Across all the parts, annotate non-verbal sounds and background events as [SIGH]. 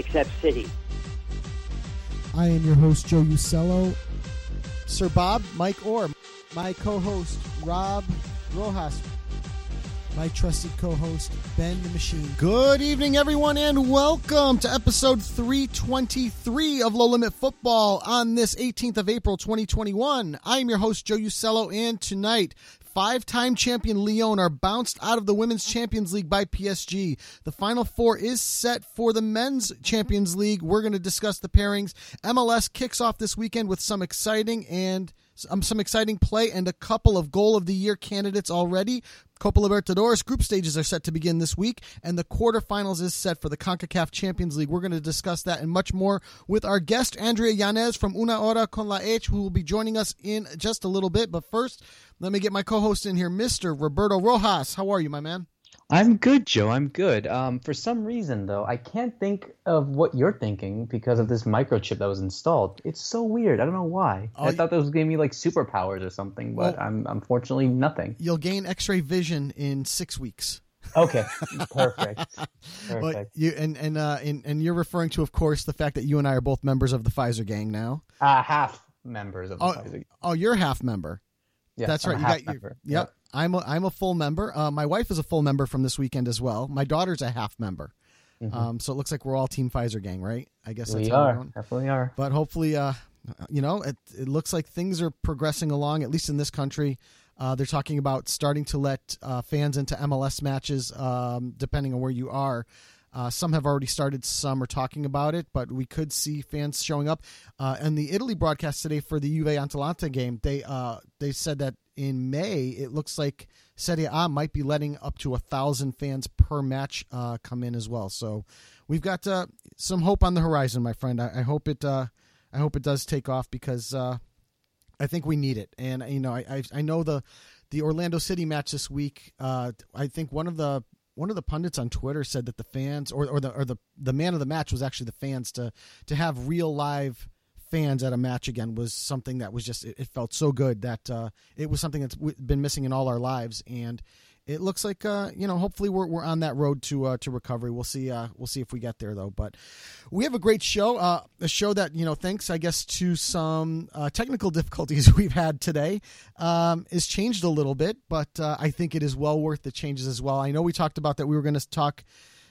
except City. I am your host, Joe Usello. Sir Bob, Mike Orr, my co-host Rob Rojas, my trusted co-host Ben the Machine. Good evening, everyone, and welcome to episode 323 of Low Limit Football on this 18th of April, 2021. I am your host Joe Usello, and tonight. Five-time champion Lyon are bounced out of the Women's Champions League by PSG. The Final Four is set for the Men's Champions League. We're going to discuss the pairings. MLS kicks off this weekend with some exciting and um, some exciting play and a couple of goal of the year candidates already. Copa Libertadores group stages are set to begin this week, and the quarterfinals is set for the CONCACAF Champions League. We're going to discuss that and much more with our guest, Andrea Yanez from Una Hora con la H, who will be joining us in just a little bit. But first, let me get my co host in here, Mr. Roberto Rojas. How are you, my man? I'm good, Joe. I'm good. Um, for some reason, though, I can't think of what you're thinking because of this microchip that was installed. It's so weird. I don't know why. Oh, I thought that was giving me like superpowers or something, but well, I'm unfortunately nothing. You'll gain X-ray vision in six weeks. Okay, perfect. [LAUGHS] perfect. But you and and uh and, and you're referring to, of course, the fact that you and I are both members of the Pfizer gang now. Uh half members of the oh, Pfizer. Gang. Oh, you're half member. Yeah, that's right. I'm you got member. Your, yep. I'm a, I'm a full member. Uh, my wife is a full member from this weekend as well. My daughter's a half member. Mm-hmm. Um, so it looks like we're all Team Pfizer gang, right? I guess that's we are. Definitely are. But hopefully, uh, you know, it, it looks like things are progressing along, at least in this country. Uh, they're talking about starting to let uh, fans into MLS matches, um, depending on where you are. Uh, some have already started, some are talking about it, but we could see fans showing up. Uh, and the Italy broadcast today for the Juve Atalanta game, they uh, they said that in May, it looks like Serie A might be letting up to a thousand fans per match uh, come in as well. So we've got uh, some hope on the horizon, my friend. I, I hope it. Uh, I hope it does take off because uh, I think we need it. And you know, I I, I know the the Orlando City match this week. Uh, I think one of the one of the pundits on Twitter said that the fans or, or the or the the man of the match was actually the fans to to have real live fans at a match again was something that was just it, it felt so good that uh, it was something that's been missing in all our lives. And it looks like uh, you know hopefully we're, we're on that road to uh, to recovery. We'll see uh, we'll see if we get there though. But we have a great show uh, a show that you know thanks I guess to some uh, technical [LAUGHS] difficulties we've had today um, is changed a little bit but uh, I think it is well worth the changes as well. I know we talked about that we were going to talk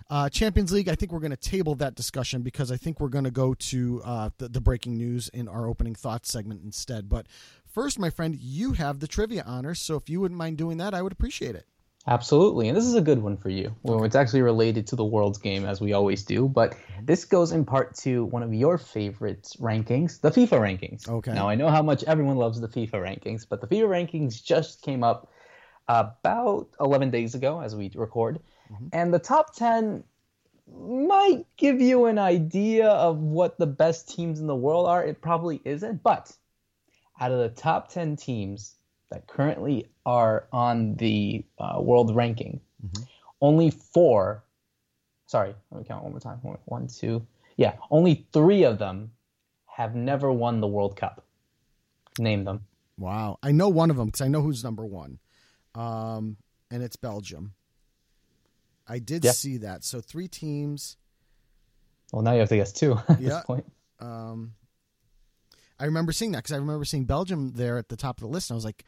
uh, Champions League, I think we're going to table that discussion because I think we're going to go to uh, the, the breaking news in our opening thoughts segment instead. But first, my friend, you have the trivia honors. So if you wouldn't mind doing that, I would appreciate it. Absolutely. And this is a good one for you. Well, it's actually related to the World's game, as we always do. But this goes in part to one of your favorite rankings, the FIFA rankings. Okay. Now, I know how much everyone loves the FIFA rankings, but the FIFA rankings just came up about 11 days ago as we record. Mm-hmm. And the top 10 might give you an idea of what the best teams in the world are. It probably isn't. But out of the top 10 teams that currently are on the uh, world ranking, mm-hmm. only four. Sorry, let me count one more time. One, two. Yeah, only three of them have never won the World Cup. Name them. Wow, I know one of them because I know who's number one, um, and it's Belgium. I did Yeah. see that. So three teams. Well, now you have to guess two [LAUGHS] at Yeah. this point. Um, I remember seeing that because I remember seeing Belgium there at the top of the list, and I was like,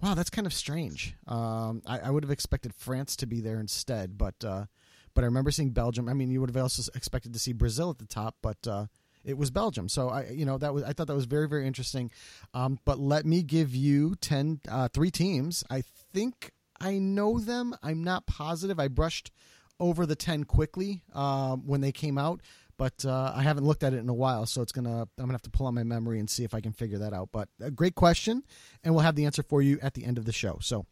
"Wow, that's kind of strange." Um, I, I would have expected France to be there instead, but uh, but I remember seeing Belgium. I mean, you would have also expected to see Brazil at the top, but uh, it was Belgium. So I, you know, that was I thought that was very very interesting. Um, but let me give you ten, uh, three teams. I think I know them. I'm not positive. I brushed over the 10 quickly um, when they came out but uh, i haven't looked at it in a while so it's gonna i'm gonna have to pull on my memory and see if i can figure that out but a great question and we'll have the answer for you at the end of the show so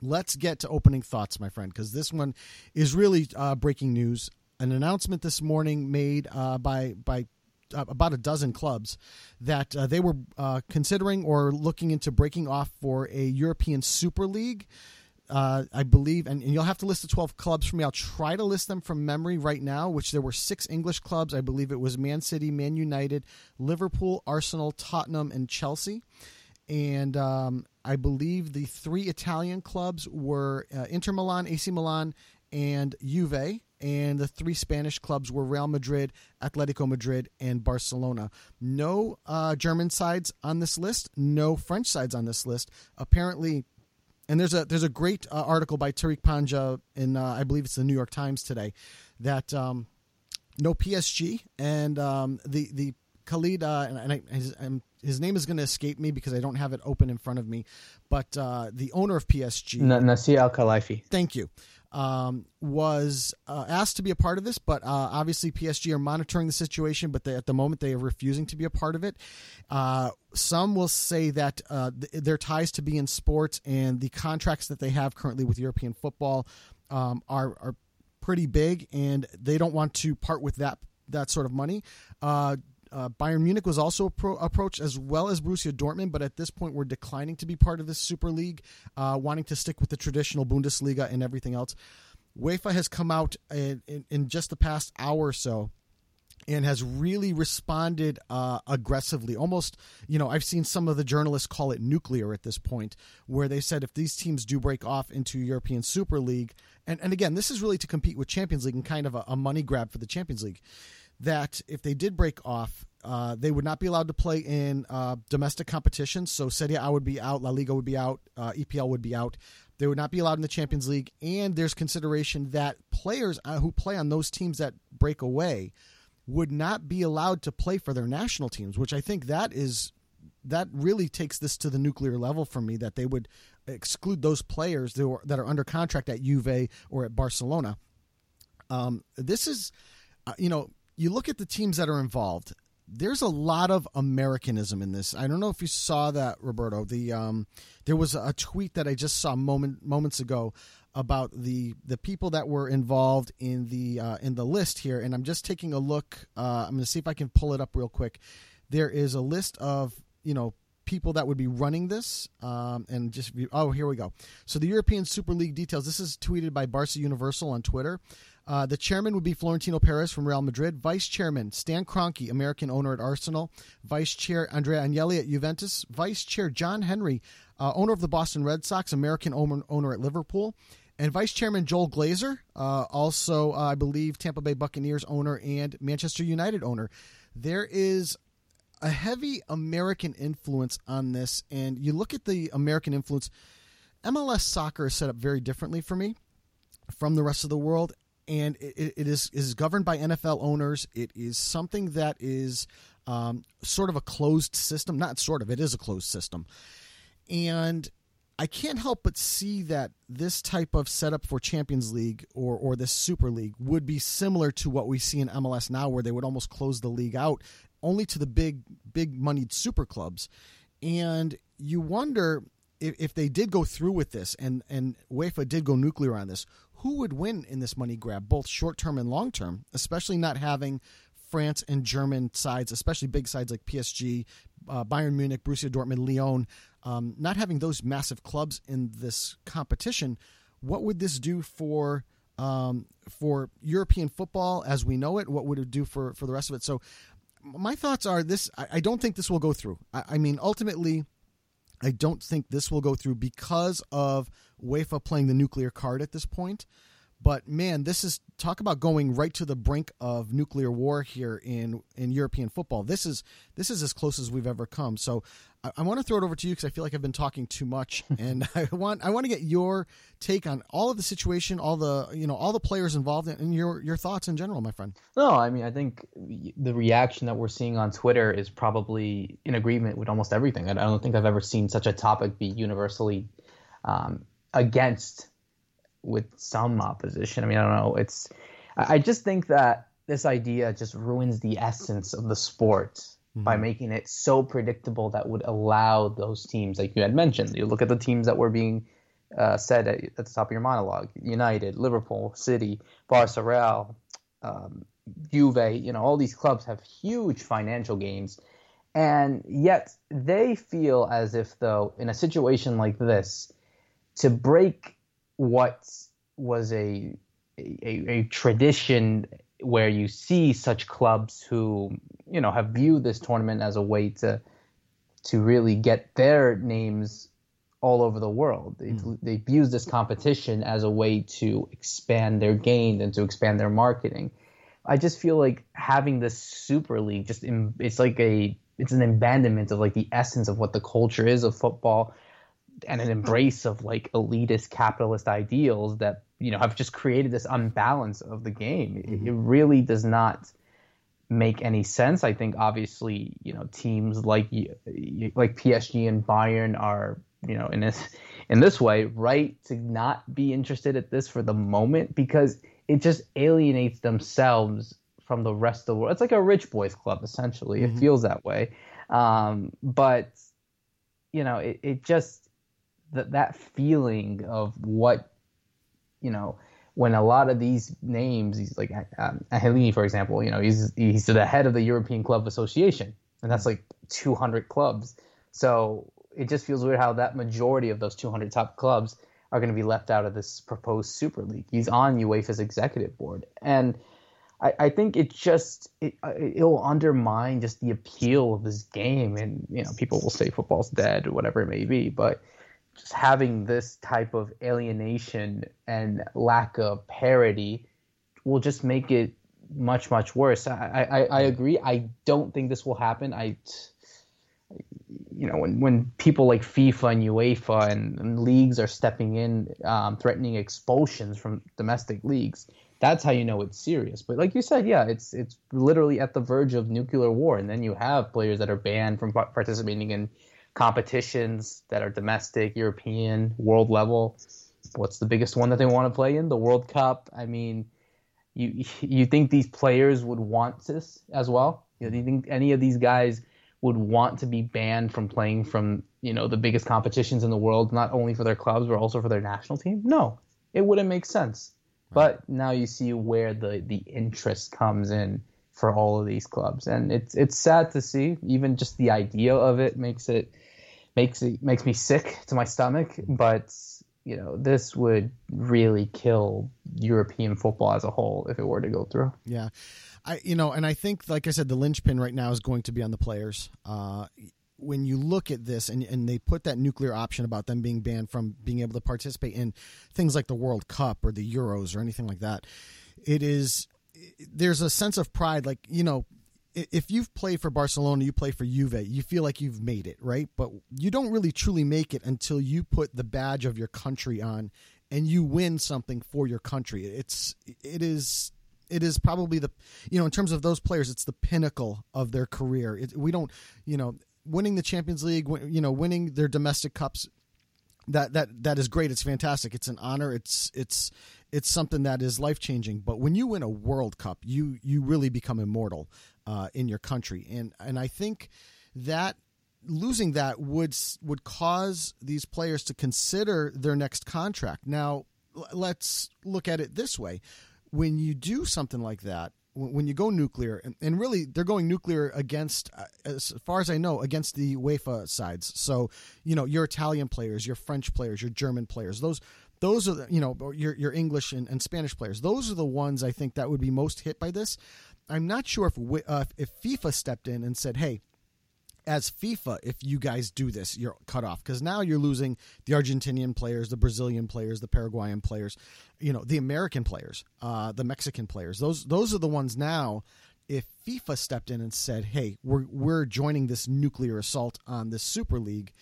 let's get to opening thoughts my friend because this one is really uh, breaking news an announcement this morning made uh, by by uh, about a dozen clubs that uh, they were uh, considering or looking into breaking off for a European Super League. Uh, I believe, and, and you'll have to list the 12 clubs for me. I'll try to list them from memory right now, which there were six English clubs. I believe it was Man City, Man United, Liverpool, Arsenal, Tottenham, and Chelsea. And um, I believe the three Italian clubs were uh, Inter Milan, AC Milan, and Juve. And the three Spanish clubs were Real Madrid, Atletico Madrid, and Barcelona. No uh, German sides on this list. No French sides on this list. Apparently, and there's a there's a great uh, article by Tariq Panja in uh, I believe it's the New York Times today that um, no PSG and um, the the Khalid uh, and, I, his, um, his name is going to escape me because I don't have it open in front of me, but uh, the owner of PSG, N- Nasser Al Khelaifi. thank you, um, was uh, asked to be a part of this, but uh, obviously PSG are monitoring the situation, but they, at the moment they are refusing to be a part of it. Uh, some will say that uh, th- their ties to beIN Sports and the contracts that they have currently with European football um, are are pretty big, and they don't want to part with that that sort of money. Uh, Bayern Munich was also appro- approached as well as Borussia Dortmund, but at this point we're declining to be part of this Super League, uh, wanting to stick with the traditional Bundesliga and everything else. UEFA has come out in, in, in just the past hour or so and has really responded uh, aggressively. Almost, you know, I've seen some of the journalists call it nuclear at this point, where they said if these teams do break off into European Super League, and, and again, this is really to compete with Champions League and kind of a, a money grab for the Champions League, that if they did break off, uh, they would not be allowed to play in uh, domestic competitions. So Serie A would be out, La Liga would be out, uh, EPL would be out. They would not be allowed in the Champions League, and there's consideration that players uh, who play on those teams that break away would not be allowed to play for their national teams, which I think that is that really takes this to the nuclear level for me that they would exclude those players that are, under contract at Juve or at Barcelona. Um, this is, uh, you know, you look at the teams that are involved. There's a lot of Americanism in this. I don't know if you saw that, Roberto. The um, there was a tweet that I just saw moment moments ago about the the people that were involved in the uh, in the list here, and I'm just taking a look. Uh, I'm going to see if I can pull it up real quick. There is a list of you know people that would be running this, um, and just oh here we go. So the European Super League details. This is tweeted by Barca Universal on Twitter. Uh, the chairman would be Florentino Perez from Real Madrid. Vice chairman Stan Kroenke, American owner at Arsenal. Vice chair Andrea Agnelli at Juventus. Vice chair John Henry, uh, owner of the Boston Red Sox, American owner, at Liverpool. And Vice Chairman Joel Glazer, uh, also, uh, I believe, Tampa Bay Buccaneers owner and Manchester United owner. There is a heavy American influence on this. And you look at the American influence, MLS soccer is set up very differently for me from the rest of the world. And it, it is, is governed by NFL owners. It is something that is um, sort of a closed system. Not sort of, it is a closed system. And I can't help but see that this type of setup for Champions League or or this Super League would be similar to what we see in MLS now, where they would almost close the league out only to the big big moneyed super clubs, and you wonder if, they did go through with this and and UEFA did go nuclear on this, who would win in this money grab, both short term and long term, especially not having France and German sides, especially big sides like PSG, uh, Bayern Munich, Borussia Dortmund, Lyon, um, not having those massive clubs in this competition. What would this do for um, for European football as we know it? What would it do for for the rest of it? So, my thoughts are this: I, I don't think this will go through. I, I mean, ultimately. I don't think this will go through because of UEFA playing the nuclear card at this point. But man, this is talk about going right to the brink of nuclear war here in in European football. This is this is as close as we've ever come. So I, I want to throw it over to you because I feel like I've been talking too much, [LAUGHS] and [LAUGHS] I want I want to get your take on all of the situation, all the you know all the players involved, and your your thoughts in general, my friend. No, I mean I think the reaction that we're seeing on Twitter is probably in agreement with almost everything. I don't think I've ever seen such a topic be universally um, against with some opposition. I mean, I don't know. It's I just think that this idea just ruins the essence of the sport mm-hmm. by making it so predictable that would allow those teams, like you had mentioned, you look at the teams that were being uh, said at, at, the top of your monologue: United, Liverpool, City, Barca, Real, um, Juve. You know, all these clubs have huge financial gains. And yet they feel as if, though, in a situation like this, to break what was a, a, a tradition where you see such clubs who you know have viewed this tournament as a way to to really get their names all over the world. They, mm. they use this competition as a way to expand their gain and to expand their marketing. I just feel like having this Super League just in, it's like a it's an abandonment of like the essence of what the culture is of football and an embrace of like elitist capitalist ideals that you know have just created this unbalance of the game. Mm-hmm. It, it, really does not make any sense. I think obviously you know teams like like PSG and Bayern are you know in this in this way right to not be interested at this for the moment because it just alienates themselves from the rest of the world. It's like a rich boys club essentially. Mm-hmm. It feels that way. Um, but you know, it, it just that that feeling of what you know when a lot of these names, he's like um, Angelini, for example, you know, he's he's the head of the European Club Association, and that's like 200 clubs. So it just feels weird how that majority of those 200 top clubs are going to be left out of this proposed Super League. He's on UEFA's executive board, and I, think it just it, it'll undermine just the appeal of this game. And you know, people will say football's dead or whatever it may be, but just having this type of alienation and lack of parity will just make it much much worse. I, I, I agree. I don't think this will happen. I you know when when people like FIFA and UEFA and, and leagues are stepping in, um, threatening expulsions from domestic leagues, that's how you know it's serious. But like you said, yeah, it's it's literally at the verge of nuclear war, and then you have players that are banned from participating in competitions that are domestic, European, world level. What's the biggest one that they want to play in? The World Cup. I mean, you [LAUGHS] you think these players would want this as well? You know, do you think any of these guys would want to be banned from playing from you know the biggest competitions in the world, not only for their clubs but also for their national team? No, it wouldn't make sense. But now you see where the the interest comes in for all of these clubs, and it's it's sad to see. Even just the idea of it makes it makes it makes me sick to my stomach. But you know, this would really kill European football as a whole if it were to go through. Yeah, I you know, and I think, like I said, the linchpin right now is going to be on the players. Uh, when you look at this and, and they put that nuclear option about them being banned from being able to participate in things like the World Cup or the Euros or anything like that, it is there's a sense of pride. Like you know, if you've played for Barcelona, you play for Juve, you feel like you've made it, right? But you don't really truly make it until you put the badge of your country on and you win something for your country. It's it is it is probably the you know in terms of those players, it's the pinnacle of their career. It, we don't you know winning the Champions League, you know winning their domestic cups. That that that is great. It's fantastic. It's an honor. It's it's it's something that is life changing. But when you win a World Cup, you you really become immortal uh, in your country, and and I think that losing that would would cause these players to consider their next contract. Now, let's look at it this way: when you do something like that, when you go nuclear, and, really they're going nuclear against, uh, as far as I know, against the UEFA sides. So you know your Italian players, your French players, your German players, those those are the, you know your your English and, and Spanish players. Those are the ones I think that would be most hit by this. I'm not sure if uh, if FIFA stepped in and said, "Hey, as FIFA, if you guys do this, you're cut off because now you're losing the Argentinian players, the Brazilian players, the Paraguayan players, you know, the American players, uh, the Mexican players. Those those are the ones now. If FIFA stepped in and said, "Hey, we're we're joining this nuclear assault on this Super League,"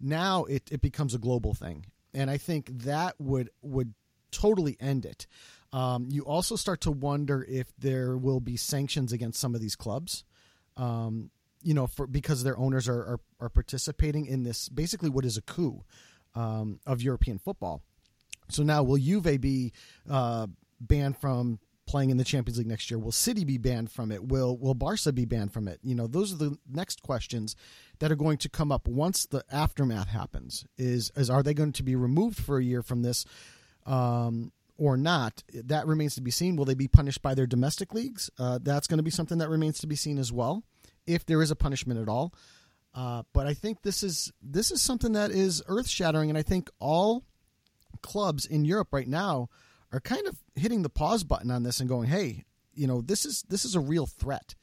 now it, it becomes a global thing, and I think that would would totally end it. Um, you also start to wonder if there will be sanctions against some of these clubs. Um, you know, for because their owners are, are, are participating in this basically what is a coup um, of European football. So now, will Juve be uh, banned from playing in the Champions League next year? Will City be banned from it? Will Will Barca be banned from it? You know, those are the next questions that are going to come up once the aftermath happens. Is is are they going to be removed for a year from this? Um, or not, that remains to be seen. Will they be punished by their domestic leagues? Uh, that's going to be something that remains to be seen as well if there is a punishment at all. Uh, but I think this is this is something that is earth shattering, and I think all clubs in Europe right now are kind of hitting the pause button on this and going, "Hey, you know, this is this is a real threat."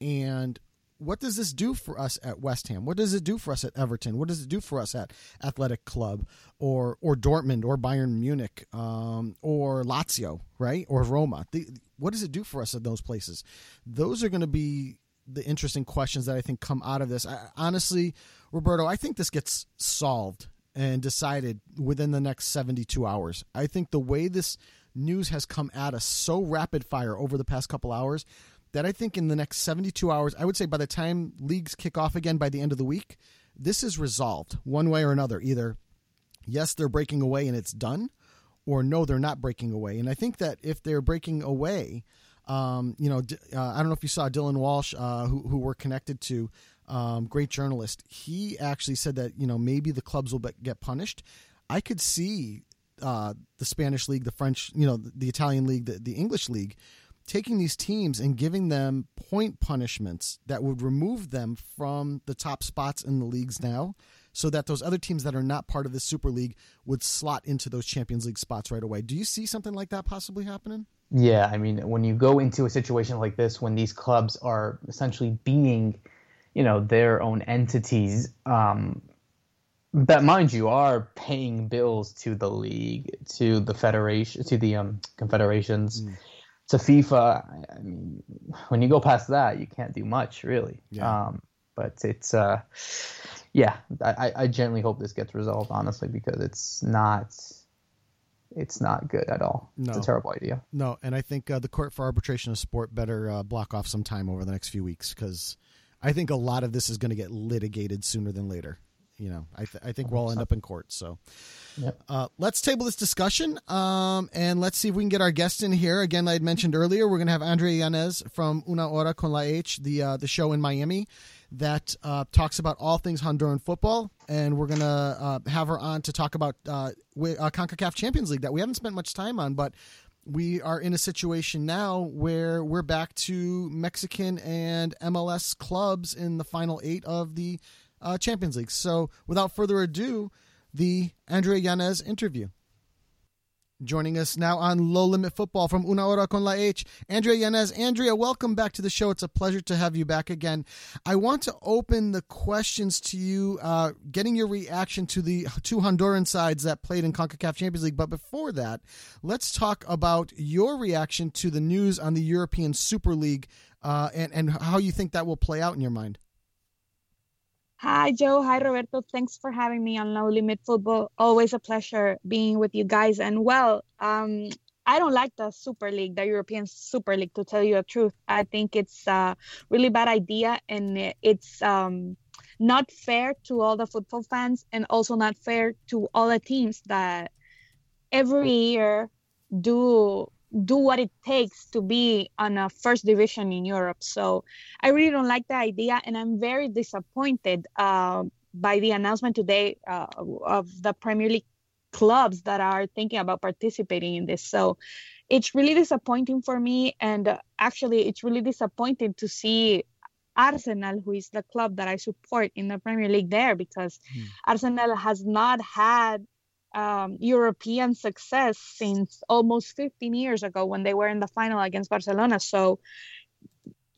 And what does this do for us at West Ham? What does it do for us at Everton? What does it do for us at Athletic Club or or Dortmund or Bayern Munich um, or Lazio, right? Or Roma? The, what does it do for us at those places? Those are going to be the interesting questions that I think come out of this. I, honestly, Roberto, I think this gets solved and decided within the next 72 hours. I think the way this news has come at us so rapid fire over the past couple hours that I think in the next 72 hours, I would say by the time leagues kick off again by the end of the week, this is resolved one way or another. Either yes, they're breaking away and it's done, or no, they're not breaking away. And I think that if they're breaking away, um, you know, uh, I don't know if you saw Dylan Walsh, uh, who who we're connected to, um, great journalist. He actually said that you know maybe the clubs will get punished. I could see uh, the Spanish league, the French, you know, the, the Italian league, the, the English league, taking these teams and giving them point punishments that would remove them from the top spots in the leagues now so that those other teams that are not part of the Super League would slot into those Champions League spots right away. Do you see something like that possibly happening? Yeah, I mean, when you go into a situation like this, when these clubs are essentially being, you know, their own entities, um, that mind you are paying bills to the league, to the federation, to the um, confederations, mm. to FIFA. I mean, when you go past that, you can't do much really. Yeah. Um, but it's, uh, yeah, I, I genuinely hope this gets resolved, honestly, because it's not it's not good at all. No. It's a terrible idea. No, and I think uh, the Court for Arbitration of Sport better uh, block off some time over the next few weeks because I think a lot of this is going to get litigated sooner than later. You know, I, th- I think we'll all end up in court. So yep. uh, let's table this discussion um, and let's see if we can get our guest in here. Again, I had mentioned earlier, we're going to have Andrea Yanez from Una Hora con la H, the, uh, the show in Miami that uh, talks about all things Honduran football, and we're gonna uh, have her on to talk about uh, uh, Concacaf Champions League that we haven't spent much time on, but we are in a situation now where we're back to Mexican and MLS clubs in the final eight of the uh, Champions League. So, without further ado, the Andrea Yanez interview. Joining us now on Low Limit Football from Una Hora con la H, Andrea Yanez. Andrea, welcome back to the show. It's a pleasure to have you back again. I want to open the questions to you, uh, getting your reaction to the two Honduran sides that played in CONCACAF Champions League. But before that, let's talk about your reaction to the news on the European Super League uh, and, and how you think that will play out in your mind. Hi, Joe. Hi, Roberto. Thanks for having me on No Limit Football. Always a pleasure being with you guys. And well, um, I don't like the Super League, the European Super League, to tell you the truth. I think it's a really bad idea and it's um, not fair to all the football fans and also not fair to all the teams that every year do do what it takes to be on a first division in Europe. So I really don't like the idea, and I'm very disappointed uh, by the announcement today uh, of the Premier League clubs that are thinking about participating in this. So it's really disappointing for me, and uh, actually, it's really disappointing to see Arsenal, who is the club that I support in the Premier League, there because mm. Arsenal has not had um, European success since almost 15 years ago when they were in the final against Barcelona. So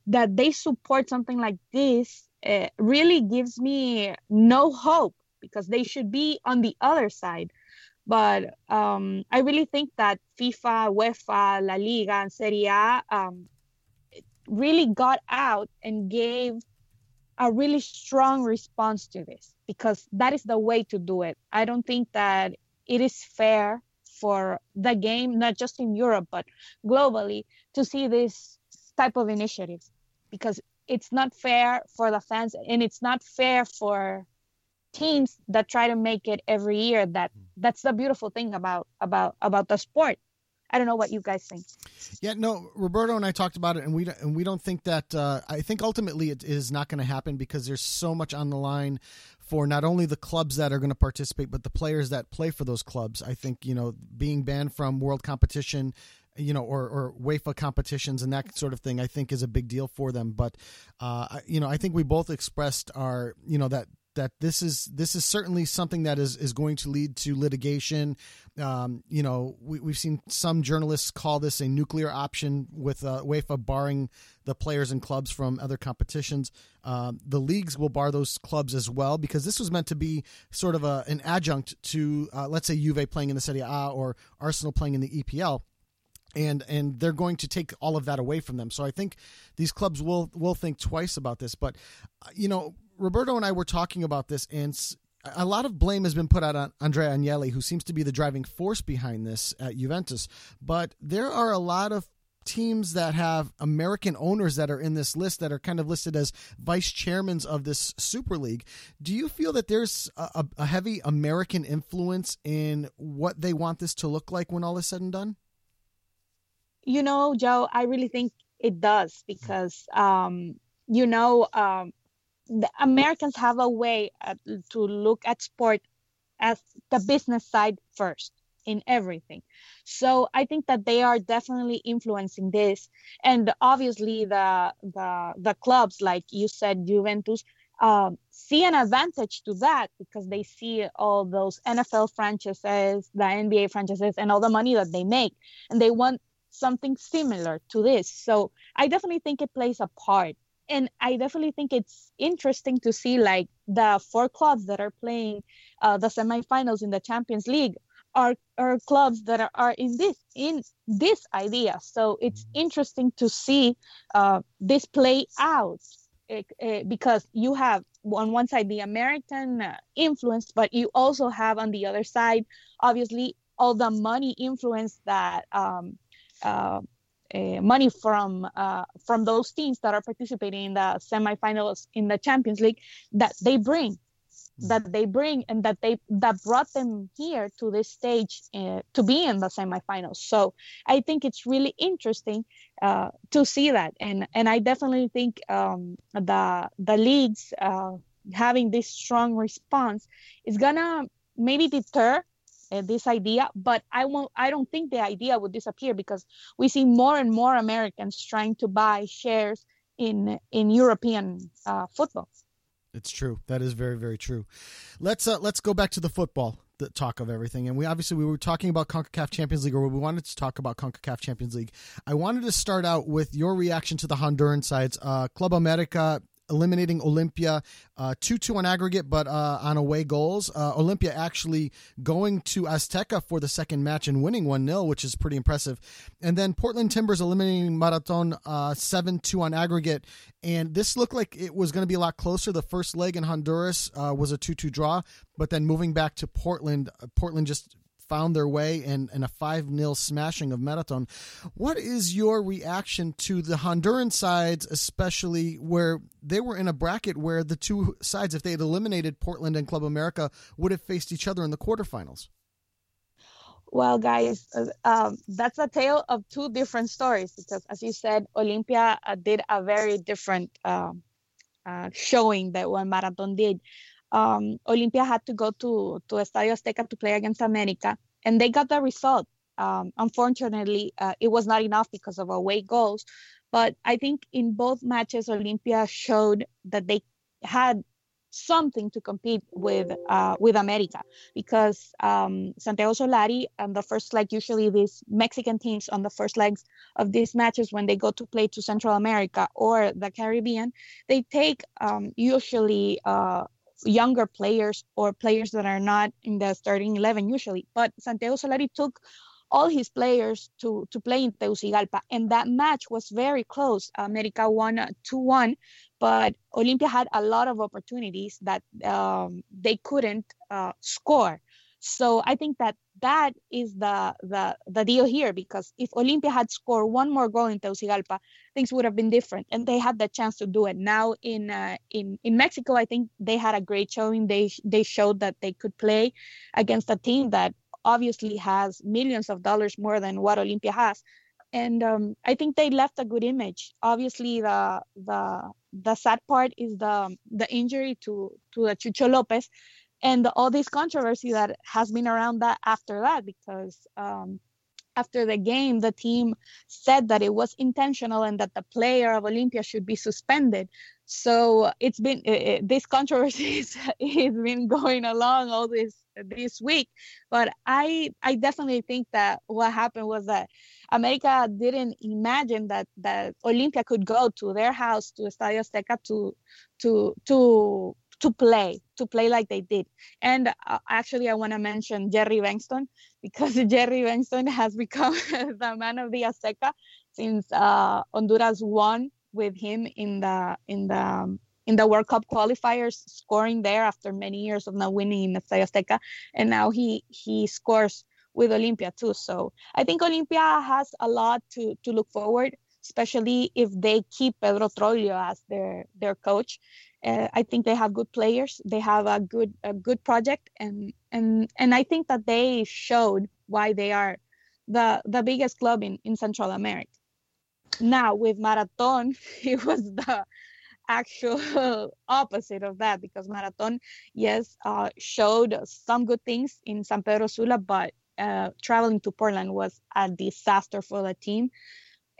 that they support something like this uh, really gives me no hope because they should be on the other side. But um, I really think that FIFA, UEFA, La Liga, and Serie A um, really got out and gave a really strong response to this because that is the way to do it. I don't think that it is fair for the game, not just in Europe, but globally, to see this type of initiatives because it's not fair for the fans and it's not fair for teams that try to make it every year that that's the beautiful thing about about about the sport I don't know what you guys think. Yeah, no, Roberto and I talked about it, and we and we don't think that. Uh, I think ultimately it is not going to happen because there's so much on the line for not only the clubs that are going to participate, but the players that play for those clubs. I think you know being banned from world competition you know, or, or UEFA competitions and that sort of thing, I think is a big deal for them. But, uh, you know, I think we both expressed our, you know, that that this is this is certainly something that is is going to lead to litigation. Um, you know, we, we've seen some journalists call this a nuclear option with uh, UEFA barring the players and clubs from other competitions. Um, the leagues will bar those clubs as well because this was meant to be sort of a, an adjunct to, uh, let's say, Juve playing in the Serie A or Arsenal playing in the EPL and and they're going to take all of that away from them. So I think these clubs will will think twice about this. But uh, you know, Roberto and I were talking about this, and a lot of blame has been put out on Andrea Agnelli, who seems to be the driving force behind this at Juventus. But there are a lot of teams that have American owners that are in this list that are kind of listed as vice chairmen of this Super League. Do you feel that there's a, a heavy American influence in what they want this to look like when all is said and done? you know, Joe, I really think it does because, um, you know, um, the Americans have a way at, to look at sport as the business side first in everything. So I think that they are definitely influencing this, and obviously the the the clubs, like you said, Juventus. Um, see an advantage to that because they see all those NFL franchises, the NBA franchises, and all the money that they make, and they want something similar to this. So I definitely think it plays a part. And I definitely think it's interesting to see like the four clubs that are playing uh, the semifinals in the Champions League are are clubs that are, are in this in this idea. So it's mm-hmm. interesting to see uh, this play out eh, eh, because you have on one side the American uh, influence, but you also have on the other side, obviously, all the money influence that um, uh, money from uh, from those teams that are participating in the semifinals in the Champions League that they bring hmm. that they bring and that they that brought them here to this stage uh, to be in the semifinals so i think it's really interesting uh, to see that and and i definitely think um, the the leagues uh, having this strong response is gonna maybe deter uh, this idea but i won't i don't think the idea would disappear because we see more and more americans trying to buy shares in in european uh, football. It's true. That is very very true. Let's uh, let's go back to the football the talk of everything. And we obviously we were talking about CONCACAF Champions League or we wanted to talk about CONCACAF Champions League. I wanted to start out with your reaction to the Honduran sides. Uh, Club America eliminating Olimpia uh, 2 2 on aggregate, but uh, on away goals. Uh, Olimpia actually going to Azteca for the second match and winning 1 0, which is pretty impressive. And then Portland Timbers eliminating Marathon uh, 7 2 on aggregate. And this looked like it was going to be a lot closer. The first leg in Honduras was a 2 2 draw, but then moving back to Portland, Portland just found their way in, in a 5 0 smashing of Marathon. What is your reaction to the Honduran sides, especially where they were in a bracket where the two sides, if they had eliminated Portland and Club America, would have faced each other in the quarterfinals? Well, guys, um, that's a tale of two different stories because, as you said, Olimpia uh, did a very different uh, uh, showing that what Marathon did um, Olimpia had to go to to Estadio Azteca to play against America, and they got the result. Um, unfortunately, uh, it was not enough because of away goals. But I think in both matches, Olimpia showed that they had something to compete with uh, with America because um, Santiago Solari on the first leg usually these Mexican teams on the first legs of these matches when they go to play to Central America or the Caribbean they take um, usually uh, younger players or players that are not in the starting 11 usually but Santiago Solari took all his players to, to play in Tegucigalpa. And that match was very close. America won 2 1, but Olimpia had a lot of opportunities that um, they couldn't uh, score. So I think that that is the, the the deal here because if Olimpia had scored one more goal in Tegucigalpa, things would have been different, and they had the chance to do it. Now in uh, in in Mexico, I think they had a great showing. They they showed that they could play against a team that obviously has millions of dollars more than what Olimpia has. And um, I think they left a good image. Obviously, the the the sad part is the the injury to to the Chucho Lopez, and all this controversy that has been around that after that because um, after the game, the team said that it was intentional and that the player of Olimpia should be suspended. So it's been uh, this controversy [LAUGHS] has been going along all this this week. But I I definitely think that what happened was that America didn't imagine that that Olimpia could go to their house to Estadio Azteca to to to to play to play like they did and uh, actually i want to mention jerry Bengtson because [LAUGHS] jerry Bengtson has become [LAUGHS] the man of the azteca since uh, honduras won with him in the in the um, in the World Cup qualifiers, scoring there after many years of not winning in the Azteca, and now he he scores with Olimpia too. So I think Olimpia has a lot to to look forward, especially if they keep Pedro Troglio as their their coach. Uh, I think they have good players. They have a good a good project, and and and I think that they showed why they are the the biggest club in in Central America. Now with Marathon, [LAUGHS] it was the actual [LAUGHS] opposite of that because Marathon, yes, uh, showed some good things in San Pedro Sula, but uh, traveling to Portland was a disaster for the team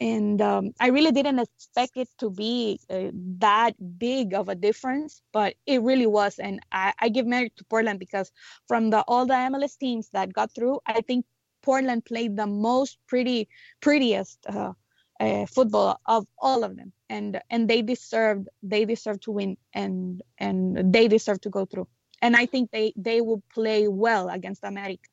and um, I really didn't expect it to be uh, that big of a difference, but it really was. And I, I give merit to Portland because from the all the MLS teams that got through, I think Portland played the most pretty prettiest uh, uh, football of all of them, and and they deserved they deserve to win, and and they deserve to go through. And I think they they will play well against America.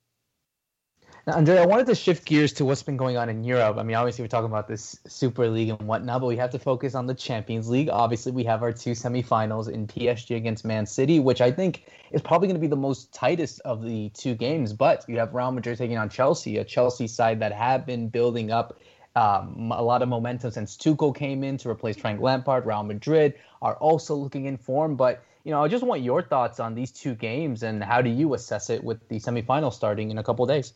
Now, Andre, I wanted to shift gears to what's been going on in Europe. I mean, obviously, we're talking about this Super League and whatnot, but we have to focus on the Champions League. Obviously, we have our two semifinals in PSG against Man City, which I think is probably going to be the most tightest of the two games. But you have Real Madrid taking on Chelsea, a Chelsea side that have been building up um, a lot of momentum since Tuchel came in to replace Frank Lampard. Real Madrid are also looking in form, but you know, I just want your thoughts on these two games and how do you assess it with the semifinals starting in a couple days?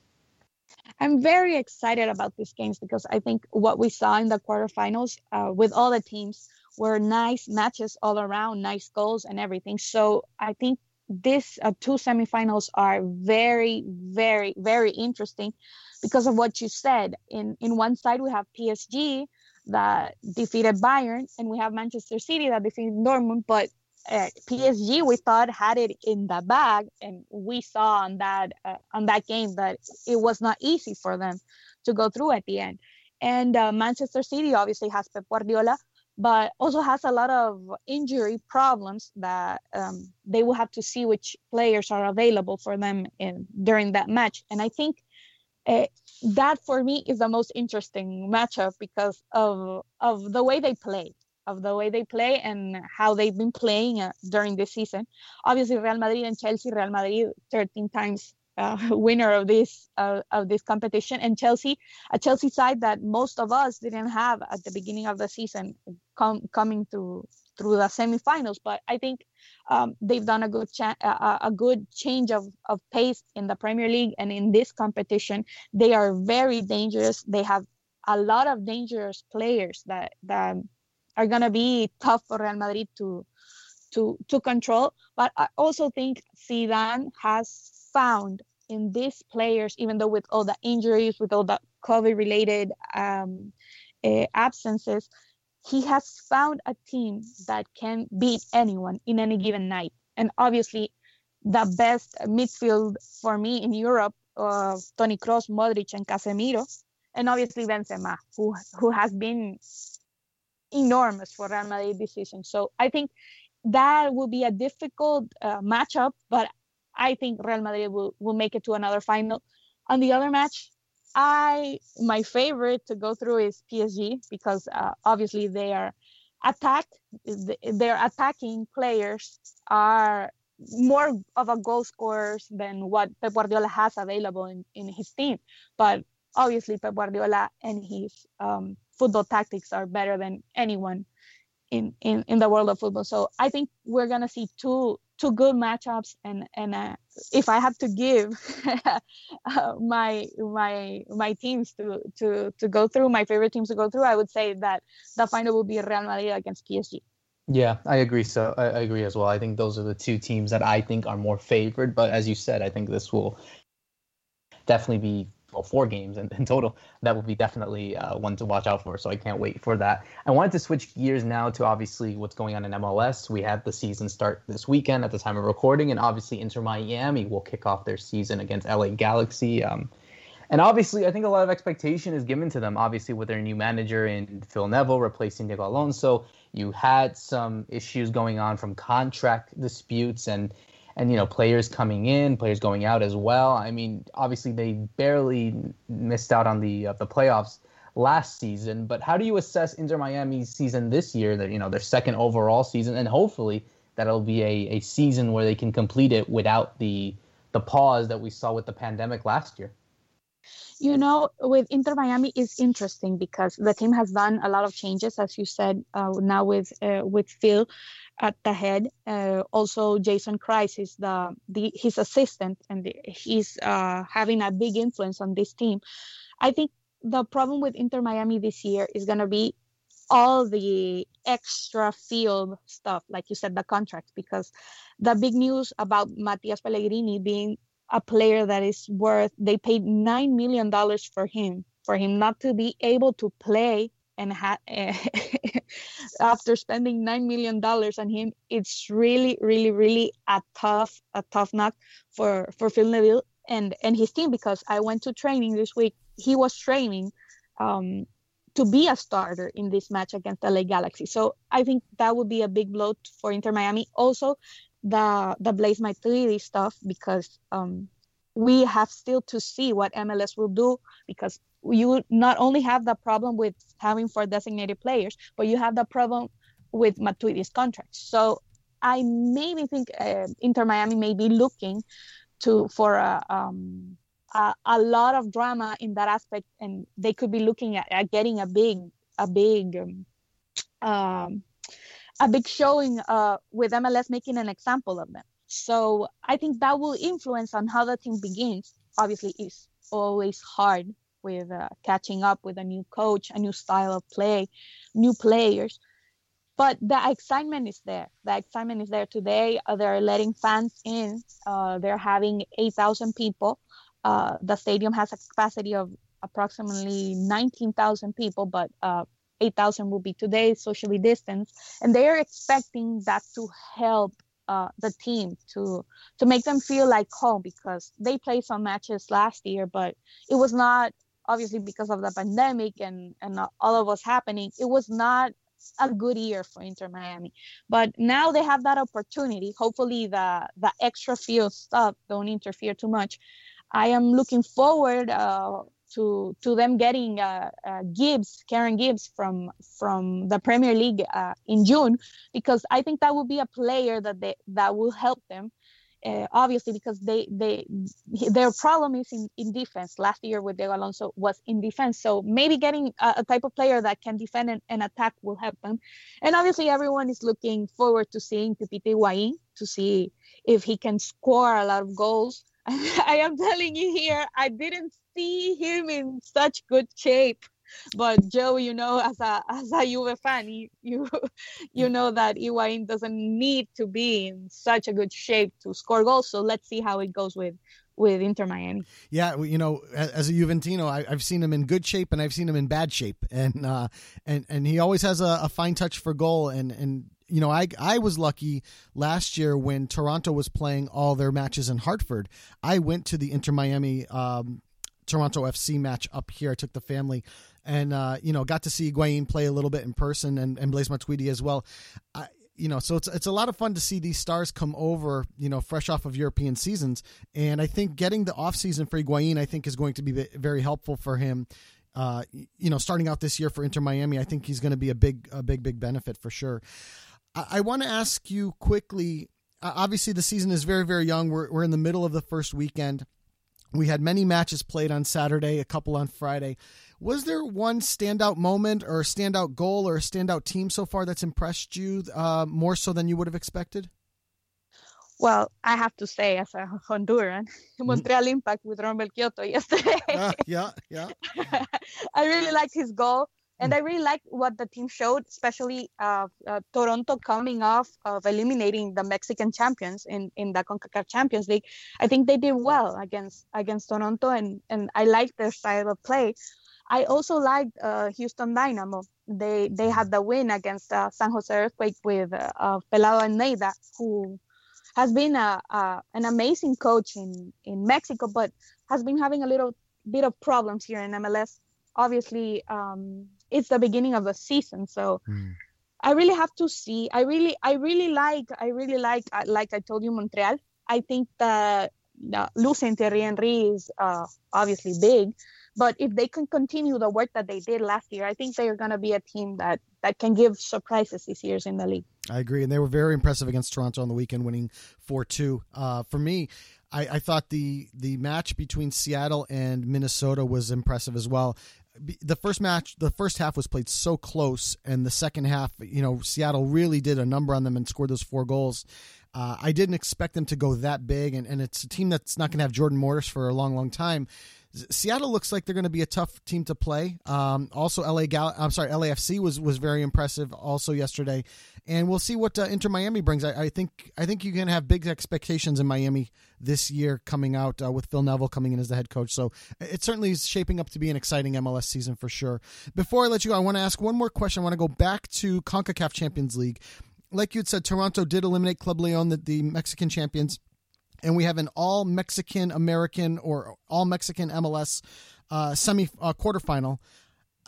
I'm very excited about these games because I think what we saw in the quarterfinals uh, with all the teams were nice matches all around, nice goals and everything. So I think these uh, two semifinals are very, very, very interesting because of what you said. In in one side we have PSG that defeated Bayern, and we have Manchester City that defeated Dortmund. But PSG we thought had it in the bag, and we saw on that uh, on that game that it was not easy for them to go through at the end. And uh, Manchester City obviously has Pep Guardiola, but also has a lot of injury problems that um, they will have to see which players are available for them in during that match. And I think uh, that for me is the most interesting matchup because of of the way they play of the way they play and how they've been playing uh, during the season. Obviously, Real Madrid and Chelsea. Real Madrid, 13 times uh, [LAUGHS] winner of this uh, of this competition, and Chelsea, a Chelsea side that most of us didn't have at the beginning of the season, com- coming through through the semifinals. But I think um, they've done a good cha- a, a good change of, of pace in the Premier League and in this competition. They are very dangerous. They have a lot of dangerous players that that are gonna be tough for Real Madrid to to to control. But I also think Zidane has found in these players, even though with all the injuries, with all the COVID-related um, uh, absences, he has found a team that can beat anyone in any given night. and obviously the best midfield for me in Europe, uh, Toni Kroos, Modric, and Casemiro, and obviously Benzema, who who has been enormous for Real Madrid this season. So I think that will be a difficult uh, matchup, but I think Real Madrid will, will make it to another final. On the other match, I my favorite to go through is PSG because uh, obviously they are attack their attacking players are more of a goal scorers than what Pep Guardiola has available in, in his team. But obviously Pep Guardiola and his um, football tactics are better than anyone in, in, in the world of football. So I think we're gonna see two two good matchups, and and uh, if I have to give [LAUGHS] uh, my my my teams to to to go through my favorite teams to go through, I would say that the final will be Real Madrid against PSG. Yeah, I agree. So I, I agree as well. I think those are the two teams that I think are more favored. But as you said, I think this will definitely be well, four games in, in total. That will be definitely uh, one to watch out for. So I can't wait for that. I wanted to switch gears now to obviously what's going on in MLS. We had the season start this weekend at the time of recording, and obviously Inter Miami will kick off their season against LA Galaxy. Um, and obviously, I think a lot of expectation is given to them. Obviously, with their new manager in Phil Neville replacing Diego Alonso, you had some issues going on from contract disputes and and you know players coming in, players going out as well. I mean, obviously they barely missed out on the uh, the playoffs last season, but how do you assess Inter Miami's season this year? That you know their second overall season, and hopefully that'll be a, a season where they can complete it without the the pause that we saw with the pandemic last year. You know, with Inter Miami is interesting because the team has done a lot of changes, as you said. Uh, now with uh, with Phil, at the head. Uh, also, Jason Kreis is the, the his assistant, and he's uh, having a big influence on this team. I think the problem with Inter Miami this year is going to be all the extra field stuff, like you said, the contracts, because the big news about Matias Pellegrini being a player that is worth, they paid $9 million for him, for him not to be able to play and ha- [LAUGHS] after spending nine million dollars on him, it's really, really, really a tough, a tough knock for for Phil Neville and and his team because I went to training this week. He was training um, to be a starter in this match against LA Galaxy. So I think that would be a big blow for Inter Miami. Also, the the Blaise Matuidi stuff because um, we have still to see what MLS will do because you not only have the problem with having four designated players, but you have the problem with Matuidi's contract. So I maybe think uh, Inter Miami may be looking to for a, um, a, a lot of drama in that aspect, and they could be looking at, at getting a big a big um, um, a big showing uh, with MLS making an example of them. So I think that will influence on how the team begins. Obviously, it's always hard with uh, catching up with a new coach, a new style of play, new players. But the excitement is there. The excitement is there today. Uh, they're letting fans in. Uh, they're having 8,000 people. Uh, the stadium has a capacity of approximately 19,000 people, but uh, 8,000 will be today, socially distanced. And they are expecting that to help uh, the team to to make them feel like home because they played some matches last year, but it was not obviously because of the pandemic and and all of us happening. It was not a good year for Inter Miami, but now they have that opportunity. Hopefully, the the extra field stuff don't interfere too much. I am looking forward uh, to to them getting uh, uh, Gibbs, Kieran Gibbs from from the Premier League uh, in June, because I think that will be a player that they that will help them. Uh, obviously, because they they their problem is in, in defense. Last year with Diego Alonso was in defense, so maybe getting a, a type of player that can defend and, and, attack will help them. And obviously, everyone is looking forward to seeing Pipita Higuaín to see if he can score a lot of goals. [LAUGHS] I am telling you here, I didn't see him in such good shape. But Joe, you know, as a as a Juve fan, you you, [LAUGHS] you know that Higuaín doesn't need to be in such a good shape to score goals. So let's see how it goes with with Inter Miami. Yeah, you know, as a Juventino, I, have seen him in good shape and I've seen him in bad shape, and uh, and and he always has a, a fine touch for goal, and and you know, I I was lucky last year when Toronto was playing all their matches in Hartford. I went to the Inter Miami um, Toronto FC match up here. I took the family and uh, you know got to see Higuain play a little bit in person and, and Blaise Matuidi as well. I, you know, so it's it's a lot of fun to see these stars come over, you know, fresh off of European seasons. And I think getting the off season for Higuain, I think, is going to be very helpful for him. Uh, you know, starting out this year for Inter Miami, I think he's going to be a big, a big, big benefit for sure. I, I want to ask you quickly. Uh, obviously, the season is very, very young. We're we're in the middle of the first weekend. We had many matches played on Saturday, a couple on Friday. Was there one standout moment or standout goal or a standout team so far that's impressed you uh, more so than you would have expected? Well, I have to say, as a Honduran, [LAUGHS] mm-hmm. Montreal Impact with Romell Quioto [LAUGHS] yesterday. Uh, yeah, yeah. [LAUGHS] I really liked his goal. And. I really like what the team showed, especially uh, uh, Toronto coming off of eliminating the Mexican champions in, in the CONCACAF Champions League. I think they did well against against Toronto, and, and I like their style of play. I also liked uh, Houston Dynamo. They they had the win against uh, San Jose Earthquake with uh, Pelado Almeyda, who has been a, an amazing coach in, in Mexico, but has been having a little bit of problems here in MLS. Obviously, um, it's the beginning of the season, so mm. I really have to see. I really, I really like, I really like, uh, like I told you, Montreal. I think that uh, losing Thierry Henry is uh, obviously big, but if they can continue the work that they did last year, I think they're going to be a team that that can give surprises this year in the league. I agree, and they were very impressive against Toronto on the weekend, winning four two. Uh, for me, I, I, thought the the match between Seattle and Minnesota was impressive as well the first match, the first half was played so close, and the second half, you know, Seattle really did a number on them and scored those four goals. Uh, I didn't expect them to go that big, and, and it's a team that's not going to have Jordan Morris for a long, long time. Seattle looks like they're going to be a tough team to play. Um, also, LA Gal- I'm sorry, LAFC was was very impressive also yesterday, and we'll see what uh, Inter Miami brings. I, I, think I think you can have big expectations in Miami this year coming out uh, with Phil Neville coming in as the head coach. So it certainly is shaping up to be an exciting MLS season for sure. Before I let you go, I want to ask one more question. I want to go back to Concacaf Champions League. Like you had said, Toronto did eliminate Club Leon, the, the Mexican champions and we have an all Mexican American or all Mexican MLS uh, semi uh, quarterfinal.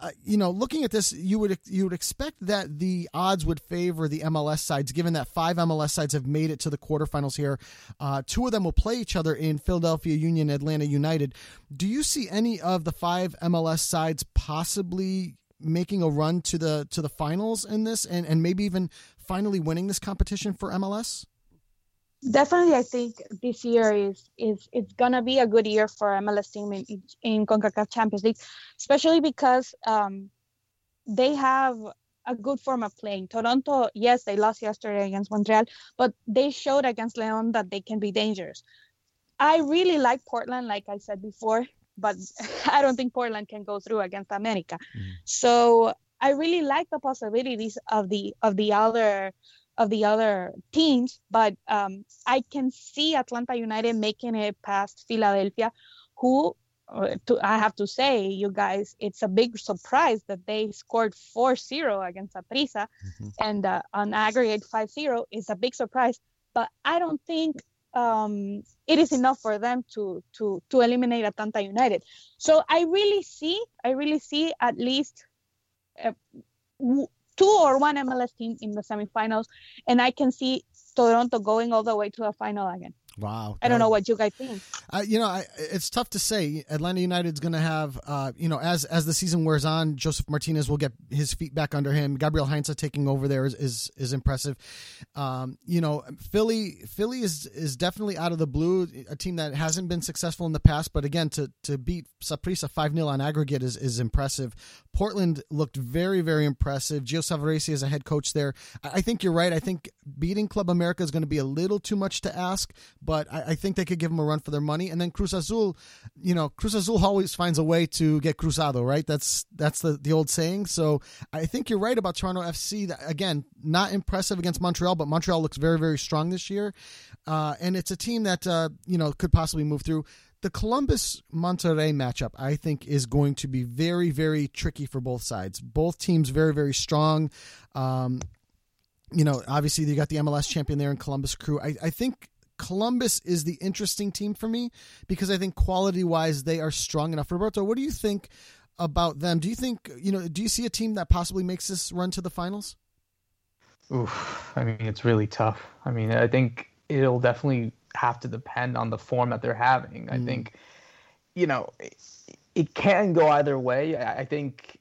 Uh, you know, looking at this, you would you would expect that the odds would favor the MLS sides, given that five MLS sides have made it to the quarterfinals here. Uh, two of them will play each other in Philadelphia Union, Atlanta United. Do you see any of the five MLS sides possibly making a run to the to the finals in this, and and maybe even finally winning this competition for MLS? Definitely i think this year is is it's gonna be a good year for mls team in, in concacaf champions league especially because um, they have a good form of playing toronto yes they lost yesterday against montreal but they showed against leon that they can be dangerous. I really like portland like i said before but [LAUGHS] i don't think portland can go through against america. Mm. so i really like the possibilities of the of the other of the other teams, but um, I can see Atlanta United making it past Philadelphia, who uh, to, I have to say, you guys, it's a big surprise that they scored 4-0 against Saprissa mm-hmm. and uh, on aggregate 5-0 is a big surprise. But I don't think um, it is enough for them to to to eliminate Atlanta United. So I really see, I really see at least uh, two or one MLS team in the semifinals, and I can see Toronto going all the way to the final again. Wow. I don't know what you guys think. Uh, you know, I, it's tough to say. Atlanta United's going to have, uh, you know, as as the season wears on, Josef Martinez will get his feet back under him. Gabriel Heinze taking over there is is, is impressive. Um, you know, Philly Philly is is definitely out of the blue, a team that hasn't been successful in the past, but again, to to beat Saprissa 5-0 on aggregate is is impressive. Portland looked very very impressive. Gio Savarese is a head coach there. I, I think you're right. I think beating Club America is going to be a little too much to ask but I, I, think they could give them a run for their money. And then Cruz Azul, you know, Cruz Azul always finds a way to get cruzado, right? That's that's the, the old saying. So I think you're right about Toronto FC. That, again, not impressive against Montreal, but Montreal looks very, very strong this year. Uh, and it's a team that, uh, you know, could possibly move through. The Columbus Monterrey matchup, I think, is going to be very, very tricky for both sides. Both teams very, very strong. Um, you know, obviously you got the MLS champion there in Columbus Crew. I, I think Columbus is the interesting team for me because I think quality wise they are strong enough. Roberto, what do you think about them? Do you think you know? Do you see a team that possibly makes this run to the finals? Oof, I mean, it's really tough. I mean, I think it'll definitely have to depend on the form that they're having. I Mm. think, you know, it, it can go either way. I, I think,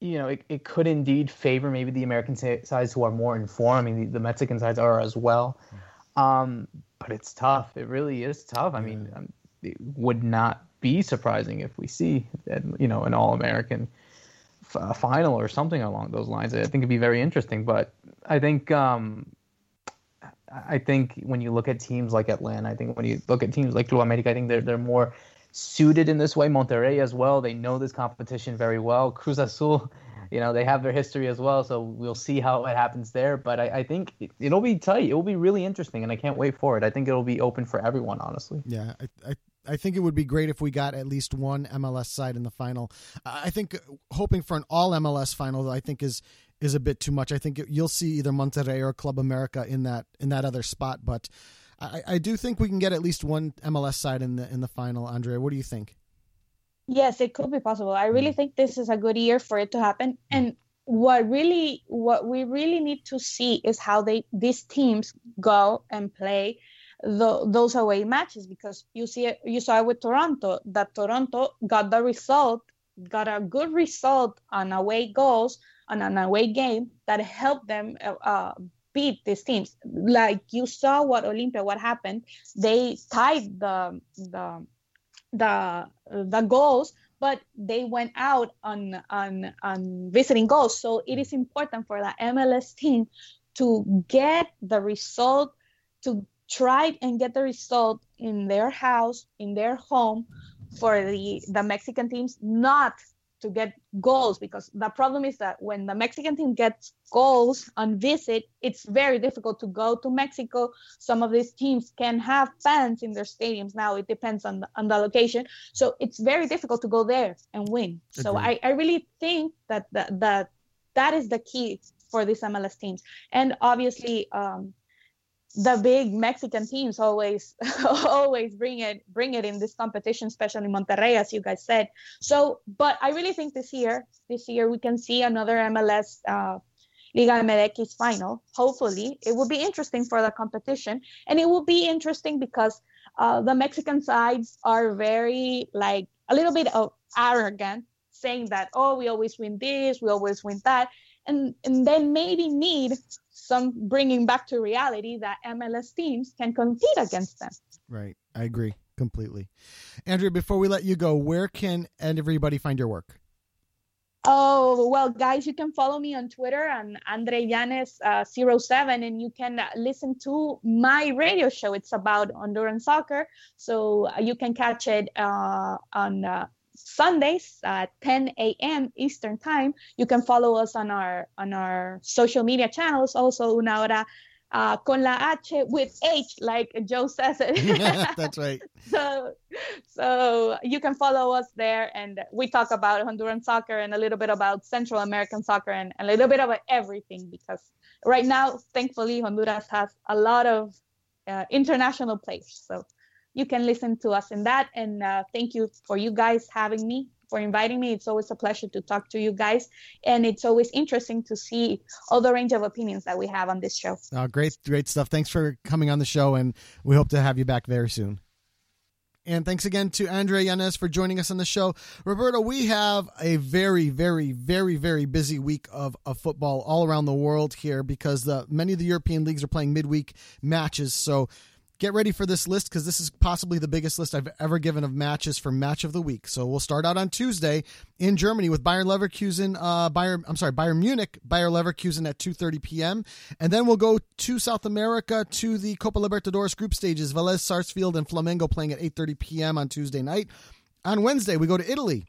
you know, it, it could indeed favor maybe the American sides who are more informed. I mean, the, the Mexican sides are as well. Um, but it's tough. It really is tough. I mean, um, it would not be surprising if we see, you know, an All American f- final or something along those lines. I think it'd be very interesting. But I think um, I think when you look at teams like Atlanta, I think when you look at teams like Club America, I think they're they're more suited in this way. Monterrey as well. They know this competition very well. Cruz Azul, you know, they have their history as well. So we'll see how it happens there. But I, I think it, it'll be tight. It will be really interesting, and I can't wait for it. I think it'll be open for everyone, honestly. Yeah, I, I I think it would be great if we got at least one MLS side in the final. I think uh, hoping for an all MLS final, I think is is a bit too much. I think you'll see either Monterrey or Club America in that in that other spot, but I, I do think we can get at least one MLS side in the in the final. Andrea, what do you think? Yes, it could be possible. I really mm. think this is a good year for it to happen. Mm. And what really what we really need to see is how they these teams go and play the, those away matches because you see it, you saw it with Toronto that Toronto got the result got a good result on away goals on an away game that helped them uh, uh beat these teams like you saw what Olimpia what happened they tied the the the the goals but they went out on on on visiting goals. So it is important for the MLS team to get the result to try and get the result in their house in their home for the the Mexican teams not to get goals because the problem is that when the Mexican team gets goals on visit, it's very difficult to go to Mexico. Some of these teams can have fans in their stadiums now. It depends on the, on the location, so it's very difficult to go there and win. So I, I really think that that that that is the key for these MLS teams, and obviously. Um, the big Mexican teams always [LAUGHS] always bring it bring it in this competition, especially Monterrey, as you guys said. So, but I really think this year, this year we can see another MLS uh, Liga MX final. Hopefully, it will be interesting for the competition, and it will be interesting because uh, the Mexican sides are very like a little bit of arrogant, saying that oh we always win this, we always win that, and and then maybe need some bringing back to reality that MLS teams can compete against them. Right, I agree completely. Andrea, before we let you go, where can everybody find your work? Oh, well, guys, you can follow me on Twitter and Andre Yanes uh, 07 and you can listen to my radio show. It's about Honduran soccer. So uh, you can catch it uh, on uh, Sundays at 10 a.m. Eastern Time. You can follow us on our on our social media channels. Also, una hora uh, con la H with H, like Joe says it. [LAUGHS] [LAUGHS] That's right. so so you can follow us there and we talk about honduran soccer and a little bit about central american soccer and a little bit about everything because right now thankfully honduras has a lot of uh, international players so you can listen to us in that and uh, thank you for you guys having me for inviting me it's always a pleasure to talk to you guys and it's always interesting to see all the range of opinions that we have on this show Uh, great, great stuff. Thanks for coming on the show, and we hope to have you back very soon. And thanks again to Andrea Yanez for joining us on the show. Roberto, we have a very, very, very, very busy week of, of football all around the world here because the, many of the European leagues are playing midweek matches. So get ready for this list because this is possibly the biggest list I've ever given of matches for match of the week. So we'll start out on Tuesday in Germany with Bayern Leverkusen, uh, Bayern, I'm sorry, Bayern Munich, Bayer Leverkusen at 2:30 p.m. And then we'll go to South America to the Copa Libertadores group stages. Velez, Sarsfield, and Flamengo playing at 8:30 p.m. on Tuesday night. On Wednesday, we go to Italy.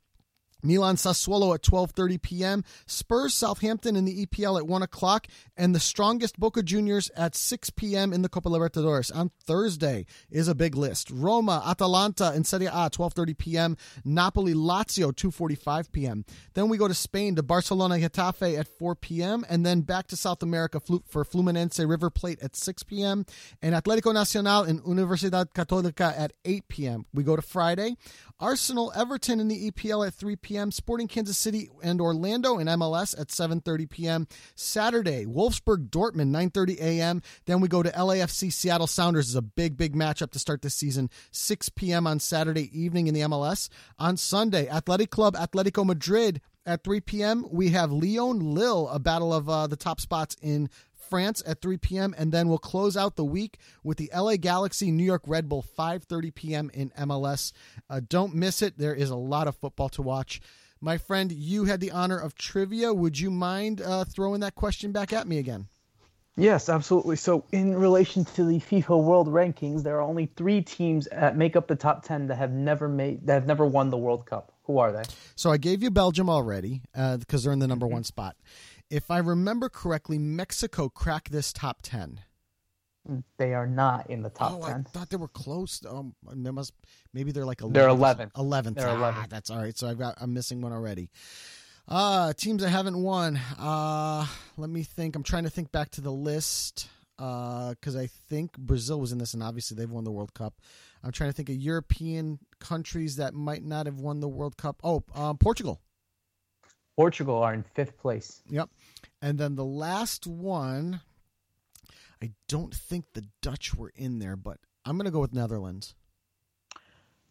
Milan Sassuolo at 12:30 p.m. Spurs Southampton in the EPL at one o'clock, and the Strongest Boca Juniors at 6 p.m. in the Copa Libertadores on Thursday is a big list. Roma Atalanta in Serie A 12:30 p.m. Napoli Lazio 2:45 p.m. Then we go to Spain to Barcelona Getafe at 4 p.m. and then back to South America for Fluminense River Plate at 6 p.m. and Atletico Nacional in Universidad Católica at 8 p.m. We go to Friday, Arsenal Everton in the EPL at 3 p.m p.m. Sporting Kansas City and Orlando in MLS at 7:30 p.m. Saturday, Wolfsburg Dortmund 9:30 a.m. Then we go to LAFC Seattle Sounders is a big big matchup to start this season 6 p.m. on Saturday evening in the MLS. On Sunday, Athletic Club Atletico Madrid at 3 p.m. We have Lyon Lille, a battle of uh, the top spots in France at 3 p.m. and then we'll close out the week with the LA Galaxy New York Red Bull 5:30 p.m. in MLS. Uh, don't miss it. There is a lot of football to watch. My friend, you had the honor of trivia. Would you mind uh, throwing that question back at me again? Yes, absolutely. So, in relation to the FIFA World Rankings, there are only three teams that make up the top ten that have never made that have never won the World Cup. Who are they? So, I gave you Belgium already because uh, they're in the number mm-hmm. one spot if I remember correctly, Mexico cracked this top ten. They are not in the top oh, ten. I thought they were close. Um, there must maybe they're like 11th. They're eleventh. Eleventh. They're eleventh. Ah, that's all right. So I've got I'm missing one already. Uh teams that haven't won. Uh let me think. I'm trying to think back to the list. Uh, because I think Brazil was in this, and obviously they've won the World Cup. I'm trying to think of European countries that might not have won the World Cup. Oh, um, Portugal. Portugal are in fifth place. Yep. And then the last one, I don't think the Dutch were in there, but I'm going to go with Netherlands.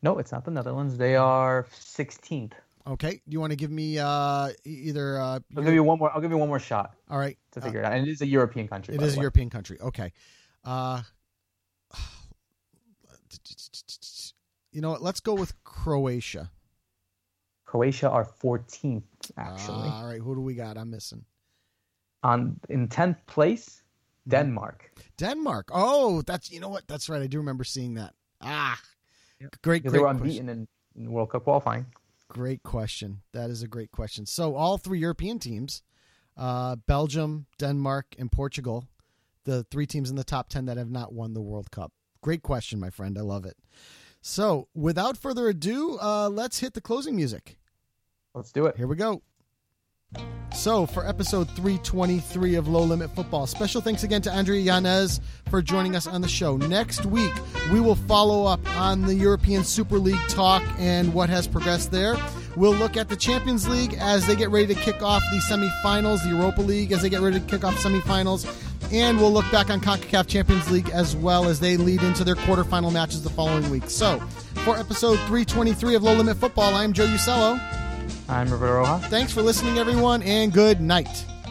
No, it's not the Netherlands. They are 16th. Okay. Do you want to give me uh, either? Uh, I'll give you one more. I'll give you one more shot. All right. To figure uh, it out, and it is a European country. It is a way. European country. Okay. Uh, [SIGHS] you know what? Let's go with Croatia. Croatia are 14th, actually. Uh, all right, who do we got? I'm missing. On in 10th place, hmm. Denmark. Denmark. Oh, that's you know what? That's right. I do remember seeing that. Ah, yep. great. great they were unbeaten in, in World Cup qualifying. Great question. That is a great question. So all three European teams, uh, Belgium, Denmark, and Portugal, the three teams in the top ten that have not won the World Cup. Great question, my friend. I love it. So, without further ado, uh, let's hit the closing music. Let's do it. Here we go. So, for episode 323 of Low Limit Futbol, special thanks again to Andrea Yanez for joining us on the show. Next week, we will follow up on the European Super League talk and what has progressed there. We'll look at the Champions League as they get ready to kick off the semifinals, the Europa League as they get ready to kick off semifinals, and we'll look back on CONCACAF Champions League as well as they lead into their quarterfinal matches the following week. So, for episode 323 of Low Limit Futbol, I'm Joe Usello. I'm Roberto Rojas. Thanks for listening, everyone, and good night.